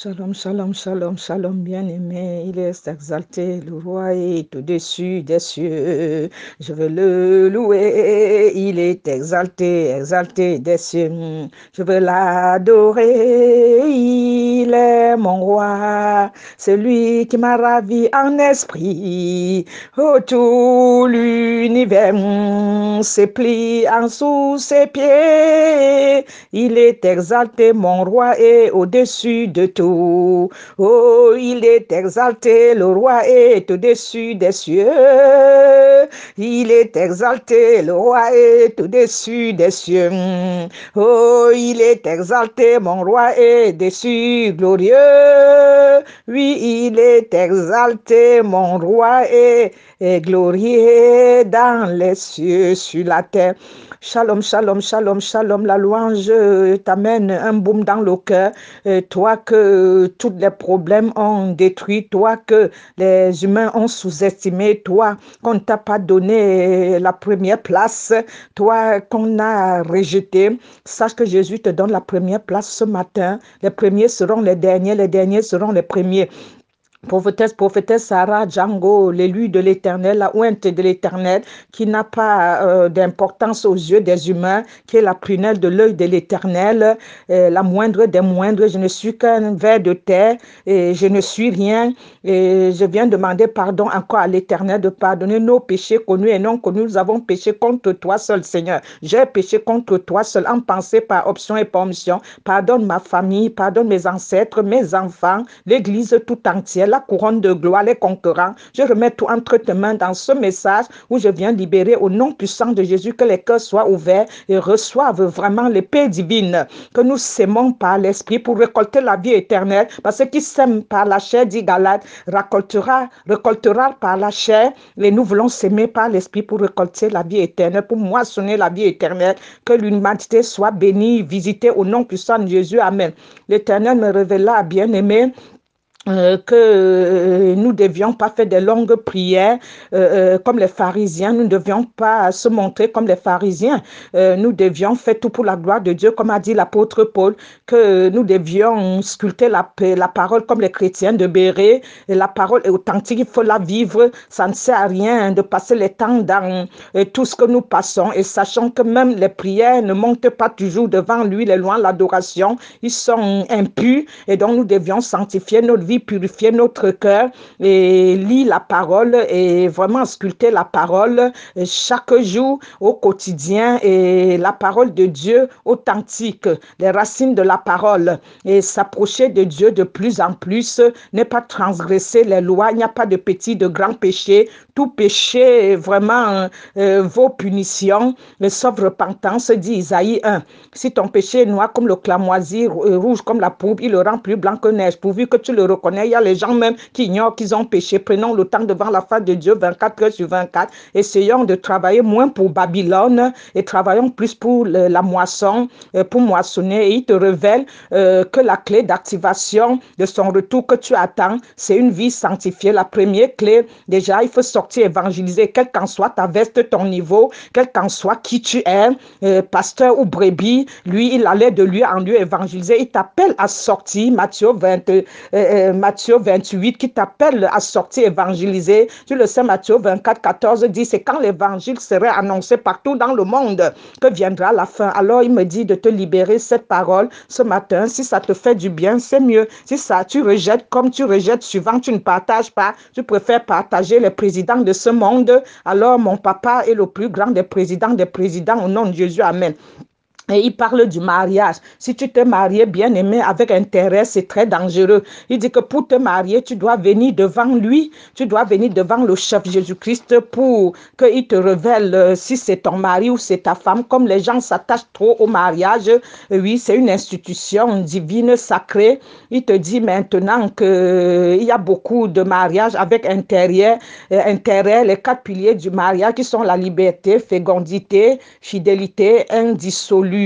Shalom, shalom, shalom, shalom, bien-aimé, il est exalté, le roi est au-dessus des cieux, je veux le louer, il est exalté, exalté des cieux, je veux l'adorer, il est mon roi, celui qui m'a ravi en esprit, oh tout l'univers se plie en sous ses pieds, il est exalté, mon roi est au-dessus de tout. Oh, il est exalté, le roi est au-dessus des cieux. Il est exalté, le roi est au-dessus des cieux. Oh, il est exalté, mon roi est dessus, glorieux. Oui, il est exalté, mon roi est, est glorieux dans les cieux, sur la terre. Shalom, shalom, shalom, shalom. La louange t'amène un boum dans le cœur. Toi que tous les problèmes ont détruit, toi que les humains ont sous-estimé, toi qu'on ne t'a pas donné la première place, toi qu'on a rejeté. Sache que Jésus te donne la première place ce matin. Les premiers seront les derniers, les derniers seront les premiers. Prophétesse, prophétesse Sarah Django, l'élu de l'éternel, la ouinte de l'éternel, qui n'a pas euh, d'importance aux yeux des humains, qui est la prunelle de l'œil de l'éternel, euh, la moindre des moindres. Je ne suis qu'un ver de terre et je ne suis rien. Et je viens demander pardon encore à l'éternel de pardonner nos péchés connus et non connus. Nous avons péché contre toi seul, Seigneur. J'ai péché contre toi seul en pensée, par option et par omission. Pardonne ma famille, pardonne mes ancêtres, mes enfants, l'église tout entière la couronne de gloire, les concurrents. Je remets tout entre tes mains dans ce message où je viens libérer au nom puissant de Jésus que les cœurs soient ouverts et reçoivent vraiment l'épée divine que nous s'aimons par l'esprit pour récolter la vie éternelle. Parce qui sème par la chair, dit Galate, récoltera, récoltera par la chair. Et nous voulons s'aimer par l'esprit pour récolter la vie éternelle, pour moissonner la vie éternelle. Que l'humanité soit bénie, visitée au nom puissant de Jésus. Amen. L'éternel me révéla, bien-aimé, euh, que euh, nous ne devions pas faire des longues prières euh, comme les pharisiens, nous ne devions pas se montrer comme les pharisiens, nous devions faire tout pour la gloire de Dieu, comme a dit l'apôtre Paul, que nous devions sculpter la, la parole comme les chrétiens de Béret, et la parole est authentique, il faut la vivre, ça ne sert à rien de passer le temps dans tout ce que nous passons, et sachant que même les prières ne montent pas toujours devant lui, les loin l'adoration, ils sont impus, et donc nous devions sanctifier notre vie purifier notre cœur et lire la parole et vraiment sculpter la parole chaque jour au quotidien et la parole de Dieu authentique, les racines de la parole. Et s'approcher de Dieu de plus en plus, ne pas transgresser les lois, il n'y a pas de petit, de grand péché, tout péché vraiment euh, vaut punition, sauf repentance, dit Isaïe 1. Si ton péché est noir comme le clamoisi, rouge comme la poudre, il le rend plus blanc que neige, pourvu que tu le Il y a les gens même qui ignorent qu'ils ont péché. Prenons le temps devant la face de Dieu 24 heures sur 24. Essayons de travailler moins pour Babylone et travaillons plus pour la moisson, euh, pour moissonner. Et il te révèle euh, que la clé d'activation de son retour que tu attends, c'est une vie sanctifiée. La première clé, déjà, il faut sortir évangéliser, quel qu'en soit ta veste, ton niveau, quel qu'en soit qui tu es, euh, pasteur ou brebis. Lui, il allait de lui en lui évangéliser. Il t'appelle à sortir, Matthieu 20, Matthieu 28 qui t'appelle à sortir évangéliser. Tu le sais, Matthieu 24, 14 dit, c'est quand l'évangile serait annoncé partout dans le monde que viendra la fin. Alors il me dit de te libérer cette parole ce matin. Si ça te fait du bien, c'est mieux. Si ça, tu rejettes comme tu rejettes souvent, tu ne partages pas, tu préfères partager les présidents de ce monde. Alors mon papa est le plus grand des présidents des présidents au nom de Jésus. Amen. Et il parle du mariage. Si tu te marié bien aimé avec intérêt, c'est très dangereux. Il dit que pour te marier, tu dois venir devant lui, tu dois venir devant le chef Jésus-Christ pour qu'il te révèle euh, si c'est ton mari ou c'est ta femme. Comme les gens s'attachent trop au mariage, oui, c'est une institution divine, sacrée. Il te dit maintenant qu'il euh, y a beaucoup de mariages avec intérêt, euh, intérêt, les quatre piliers du mariage qui sont la liberté, fécondité, fidélité, indissoluble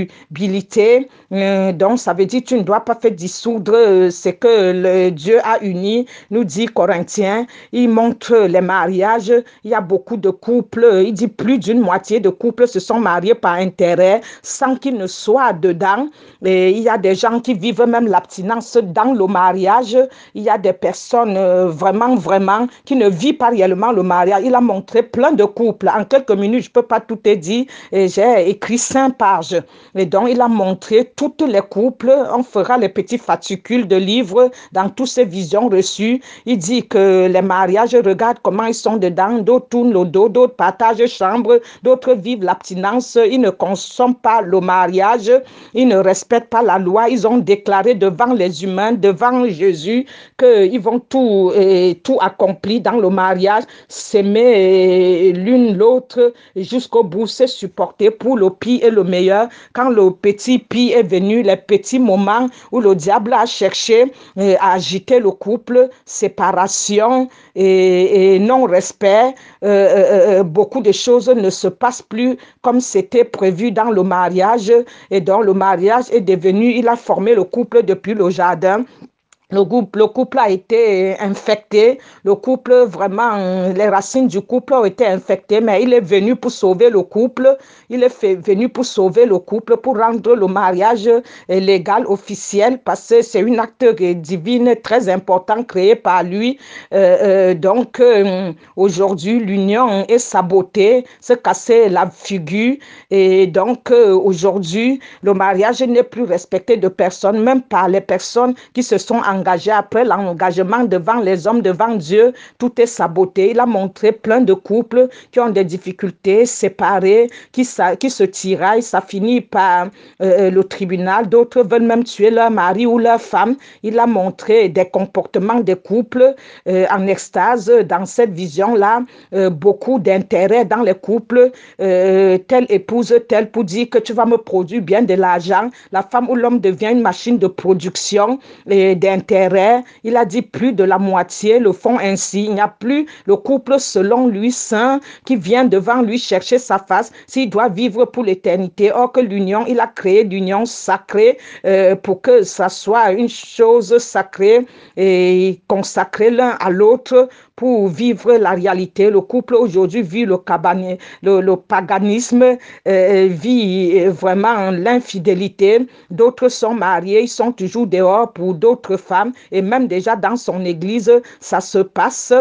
Euh, donc, ça veut dire tu ne dois pas faire dissoudre euh, ce que le Dieu a uni, nous dit Corinthiens. Il montre les mariages. Il y a beaucoup de couples. Il dit plus d'une moitié de couples se sont mariés par intérêt sans qu'ils ne soient dedans. Il y a des gens qui vivent même l'abstinence dans le mariage. Il y a des personnes euh, vraiment, vraiment qui ne vivent pas réellement le mariage. Il a montré plein de couples. En quelques minutes, je peux pas tout te dire. J'ai écrit cinq pages. Et donc, il a montré toutes les couples. On fera les petits fascicules de livres dans toutes ces visions reçues. Il dit que les mariages, regarde comment ils sont dedans. D'autres tournent le dos, d'autres partagent chambre, d'autres vivent l'abstinence. Ils ne consomment pas le mariage. Ils ne respectent pas la loi. Ils ont déclaré devant les humains, devant Jésus, qu'ils vont tout, tout accomplir dans le mariage, s'aimer l'une l'autre jusqu'au bout, se supporter pour le pire et le meilleur. Quand le petit pire est venu, les petits moments où le diable a cherché à agiter le couple, séparation et, non-respect, euh, euh, euh, beaucoup de choses ne se passent plus comme c'était prévu dans le mariage. Et dans le mariage est devenu, il a formé le couple depuis le jardin. Le couple, le couple a été infecté. Le couple, vraiment, les racines du couple ont été infectées, mais il est venu pour sauver le couple. Il est venu pour sauver le couple, pour rendre le mariage légal, officiel, parce que c'est un acte divin très important créé par lui. Euh, euh, donc, euh, aujourd'hui, l'union est sabotée, se casser la figure. Et donc, aujourd'hui, le mariage n'est plus respecté de personne, même par les personnes qui se sont engagées après l'engagement devant les hommes, devant Dieu, tout est saboté. Il a montré plein de couples qui ont des difficultés, séparés, qui, qui se tiraillent. Ça finit par euh, le tribunal. D'autres veulent même tuer leur mari ou leur femme. Il a montré des comportements des couples euh, en extase dans cette vision-là. Euh, beaucoup d'intérêt dans les couples. telle épouse, telle pour dire que tu vas me produire bien de l'argent. La femme ou l'homme devient une machine de production et d'intérêt il a dit plus de la moitié le font ainsi. Il n'y a plus le couple selon lui saint qui vient devant lui chercher sa face s'il doit vivre pour l'éternité. Or que l'union, il a créé l'union sacrée euh, pour que ça soit une chose sacrée et consacrée l'un à l'autre pour vivre la réalité. Le couple aujourd'hui vit le, le, paganisme, euh, vit vraiment l'infidélité. D'autres sont mariés, ils sont toujours dehors pour d'autres femmes et même déjà dans son église, ça se passe.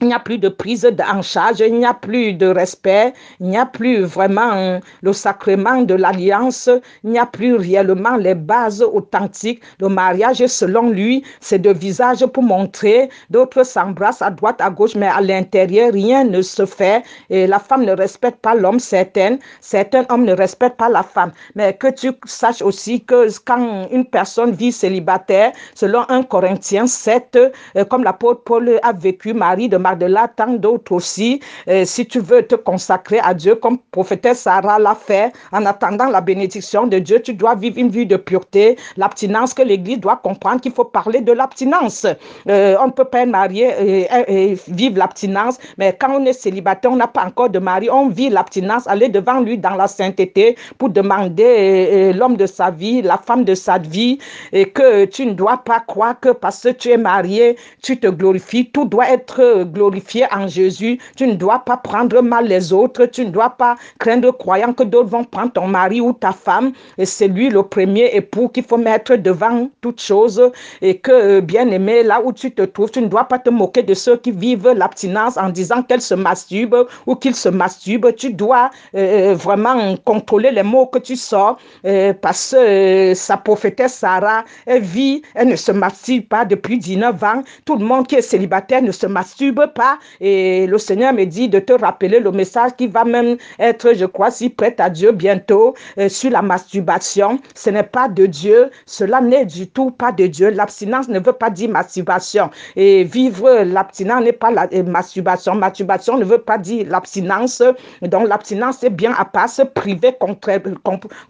Il n'y a plus de prise en charge, il n'y a plus de respect, il n'y a plus vraiment le sacrement de l'alliance, il n'y a plus réellement les bases authentiques. Le mariage, selon lui, c'est de visage pour montrer. D'autres s'embrassent à droite, à gauche, mais à l'intérieur, rien ne se fait. Et la femme ne respecte pas l'homme, certains. Certains hommes ne respectent pas la femme. Mais que tu saches aussi que quand une personne vit célibataire, selon 1 Corinthiens 7, euh, comme l'apôtre Paul a vécu, Marie de de là, tant d'autres aussi. Euh, si tu veux te consacrer à Dieu, comme prophétesse Sarah l'a fait, en attendant la bénédiction de Dieu, tu dois vivre une vie de pureté, l'abstinence que l'Église doit comprendre qu'il faut parler de l'abstinence. Euh, on ne peut pas être marié et, vivre l'abstinence, mais quand on est célibataire, on n'a pas encore de mari, on vit l'abstinence, aller devant lui dans la sainteté pour demander euh, l'homme de sa vie, la femme de sa vie, et que tu ne dois pas croire que parce que tu es marié, tu te glorifies, tout doit être glorifié glorifié en Jésus. Tu ne dois pas prendre mal les autres. Tu ne dois pas craindre croyant que d'autres vont prendre ton mari ou ta femme. Et c'est lui le premier époux qu'il faut mettre devant toute chose. Et que, euh, bien aimé, là où tu te trouves, tu ne dois pas te moquer de ceux qui vivent l'abstinence en disant qu'elles se masturbent ou qu'ils se masturbent. Tu dois euh, vraiment contrôler les mots que tu sors euh, parce que sa prophétesse Sarah, elle vit, elle ne se masturbe pas depuis 19 ans. Tout le monde qui est célibataire ne se masturbe pas. Et le Seigneur me dit de te rappeler le message qui va même être, je crois, si prête à Dieu bientôt euh, sur la masturbation. Ce n'est pas de Dieu. Cela n'est du tout pas de Dieu. L'abstinence ne veut pas dire masturbation. Et vivre l'abstinence n'est pas la euh, masturbation. Masturbation ne veut pas dire l'abstinence. Donc l'abstinence, c'est bien à part se priver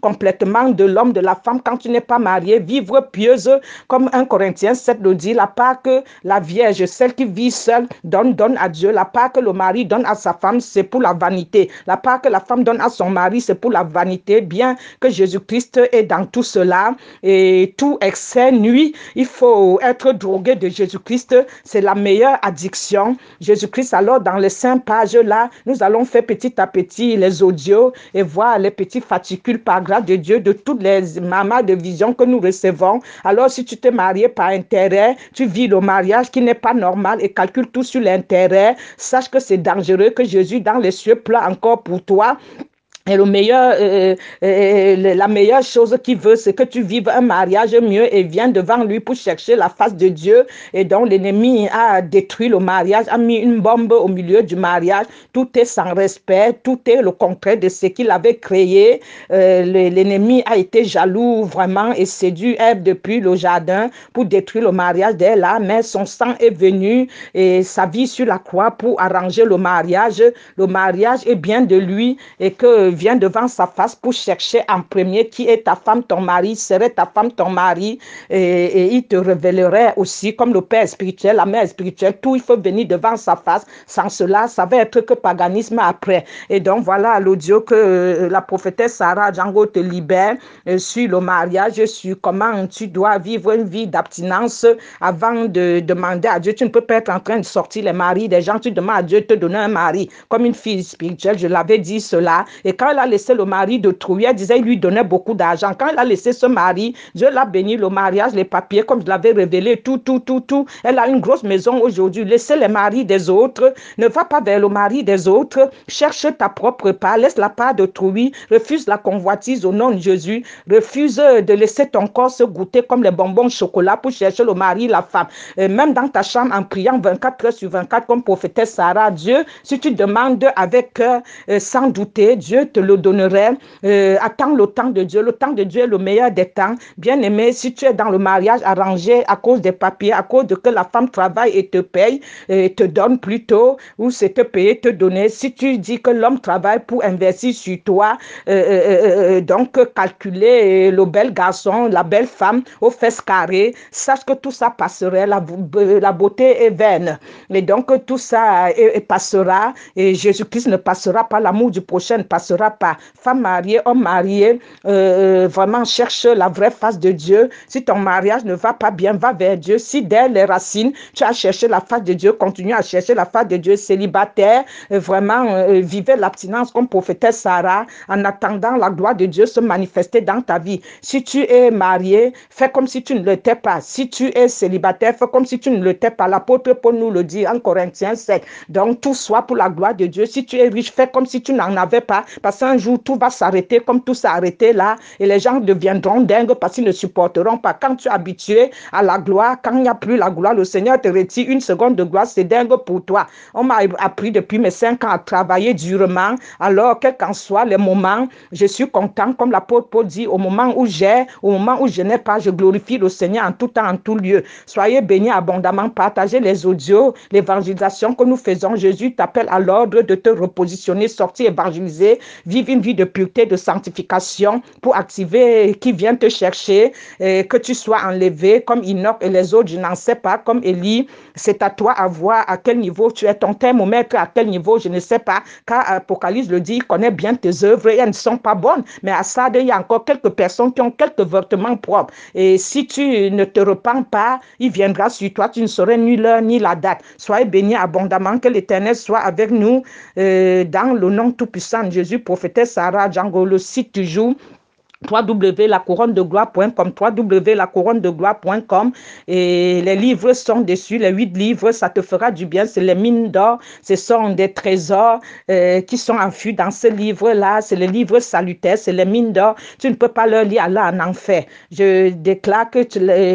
complètement de l'homme, de la femme quand tu n'es pas marié. Vivre pieuse, comme un Corinthien 7 le dit, la part que la Vierge, celle qui vit seule, donne donne à Dieu, la part que le mari donne à sa femme, c'est pour la vanité. La part que la femme donne à son mari, c'est pour la vanité. Bien que Jésus-Christ est dans tout cela et tout excès nuit, il faut être drogué de Jésus-Christ. C'est la meilleure addiction. Jésus-Christ, alors, dans les cinq pages là, nous allons faire petit à petit les audios et voir les petits fascicules par grâce de Dieu de toutes les mamas de vision que nous recevons. Alors, si tu t'es marié par intérêt, tu vis le mariage qui n'est pas normal et calcule tout sur sache que c'est dangereux, que Jésus dans les cieux pleure encore pour toi. Et le meilleur, euh, euh, la meilleure chose qu'il veut, c'est que tu vives un mariage mieux et viens devant lui pour chercher la face de Dieu. Et donc l'ennemi a détruit le mariage, a mis une bombe au milieu du mariage. Tout est sans respect, tout est le contraire de ce qu'il avait créé. Euh, l'ennemi a été jaloux vraiment et séduit Ève depuis le jardin pour détruire le mariage d'elle là. Mais son sang est venu et sa vie sur la croix pour arranger le mariage. Le mariage est bien de lui et que vient devant sa face pour chercher en premier qui est ta femme, ton mari, serait ta femme, ton mari, et, il te révélerait aussi comme le père spirituel, la mère spirituelle, tout il faut venir devant sa face. Sans cela, ça va être que paganisme après. Et donc voilà l'audio que euh, la prophétesse Sarah Django te libère euh, sur le mariage, sur comment tu dois vivre une vie d'abstinence avant de demander à Dieu. Tu ne peux pas être en train de sortir les maris des gens, tu demandes à Dieu de te donner un mari comme une fille spirituelle. Je l'avais dit cela. Et quand elle a laissé le mari de trouver, elle disait, il lui donnait beaucoup d'argent. Quand elle a laissé ce mari, Dieu l'a béni, le mariage, les papiers, comme je l'avais révélé, tout, tout, tout, tout. Elle a une grosse maison aujourd'hui. Laissez les maris des autres. Ne va pas vers le mari des autres. Cherche ta propre part. Laisse la part de trouver. Refuse la convoitise au nom de Jésus. Refuse de laisser ton corps se goûter comme les bonbons chocolat pour chercher le mari, la femme. Même dans ta chambre, en priant 24 heures sur 24, comme prophétesse Sarah, Dieu, si tu demandes avec cœur, euh, sans douter, Dieu te le donnerait. Euh, attends le temps de Dieu? Le temps de Dieu est le meilleur des temps. Bien aimé, si tu es dans le mariage arrangé à cause des papiers, à cause de que la femme travaille et te paye, et te donne plutôt, ou c'est te payer, te donner. Si tu dis que l'homme travaille pour investir sur toi, euh, euh, donc calculer le bel garçon, la belle femme aux fesses carrées, sache que tout ça passerait. La, la beauté est vaine. Et donc tout ça passera. Et Jésus-Christ ne passera pas. L'amour du prochain ne pas. Femme mariée, homme marié, euh, vraiment cherche la vraie face de Dieu. Si ton mariage ne va pas bien, va vers Dieu. Si dès les racines, tu as cherché la face de Dieu, continue à chercher la face de Dieu. Célibataire, euh, vraiment, euh, vivez l'abstinence comme prophétesse Sarah en attendant la gloire de Dieu se manifester dans ta vie. Si tu es marié, fais comme si tu ne l'étais pas. Si tu es célibataire, fais comme si tu ne l'étais pas. L'apôtre Paul nous le dit en Corinthiens 7. Donc, tout soit pour la gloire de Dieu. Si tu es riche, fais comme si tu n'en avais pas. Parce qu'un jour, tout va s'arrêter comme tout s'est arrêté là. Et les gens deviendront dingues parce qu'ils ne supporteront pas. Quand tu es habitué à la gloire, quand il n'y a plus la gloire, le Seigneur te retire une seconde de gloire. C'est dingue pour toi. On m'a appris depuis mes cinq ans à travailler durement. Alors, quel qu'en soit les moments, je suis content. Comme l'apôtre Paul dit, au moment où j'ai, au moment où je n'ai pas, je glorifie le Seigneur en tout temps, en tout lieu. Soyez bénis abondamment. Partagez les audios, l'évangélisation que nous faisons. Jésus t'appelle à l'ordre de te repositionner, sortir, évangéliser, vivre une vie de pureté, de sanctification pour activer qui vient te chercher, et que tu sois enlevé comme Enoch et les autres, je n'en sais pas, comme Élie. C'est à toi à voir à quel niveau tu es ton thermomètre, à quel niveau, je ne sais pas, car Apocalypse le dit, il connaît bien tes œuvres et elles ne sont pas bonnes. Mais à ça, il y a encore quelques personnes qui ont quelques vêtements propres. Et si tu ne te repens pas, il viendra sur toi, tu ne saurais ni l'heure ni la date. Soyez bénis abondamment, que l'Éternel soit avec nous euh, dans le nom tout-puissant de Jésus, prophétesse Sarah Django, le site toujours www.lacouronne-de-gloire.com www.lacouronne-de-gloire.com et les livres sont dessus, les huit livres, ça te fera du bien, c'est les mines d'or, ce sont des trésors euh, qui sont enfus dans ce livre-là, c'est les livres salutaires, c'est les mines d'or, tu ne peux pas leur lire là en enfer. Je déclare que,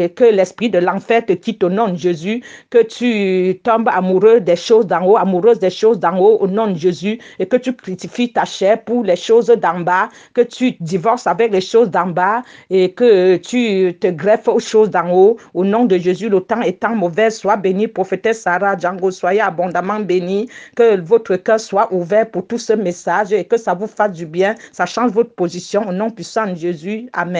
que l'esprit de l'enfer te quitte au nom de Jésus, que tu tombes amoureux des choses d'en haut, amoureuse des choses d'en haut au nom de Jésus et que tu crucifies ta chair pour les choses d'en bas, que tu divorces avec choses d'en bas et que tu te greffes aux choses d'en haut. Au nom de Jésus, le temps étant mauvais, sois béni, prophétesse Sarah Django, soyez abondamment béni, que votre cœur soit ouvert pour tout ce message et que ça vous fasse du bien, ça change votre position au nom puissant de Jésus. Amen.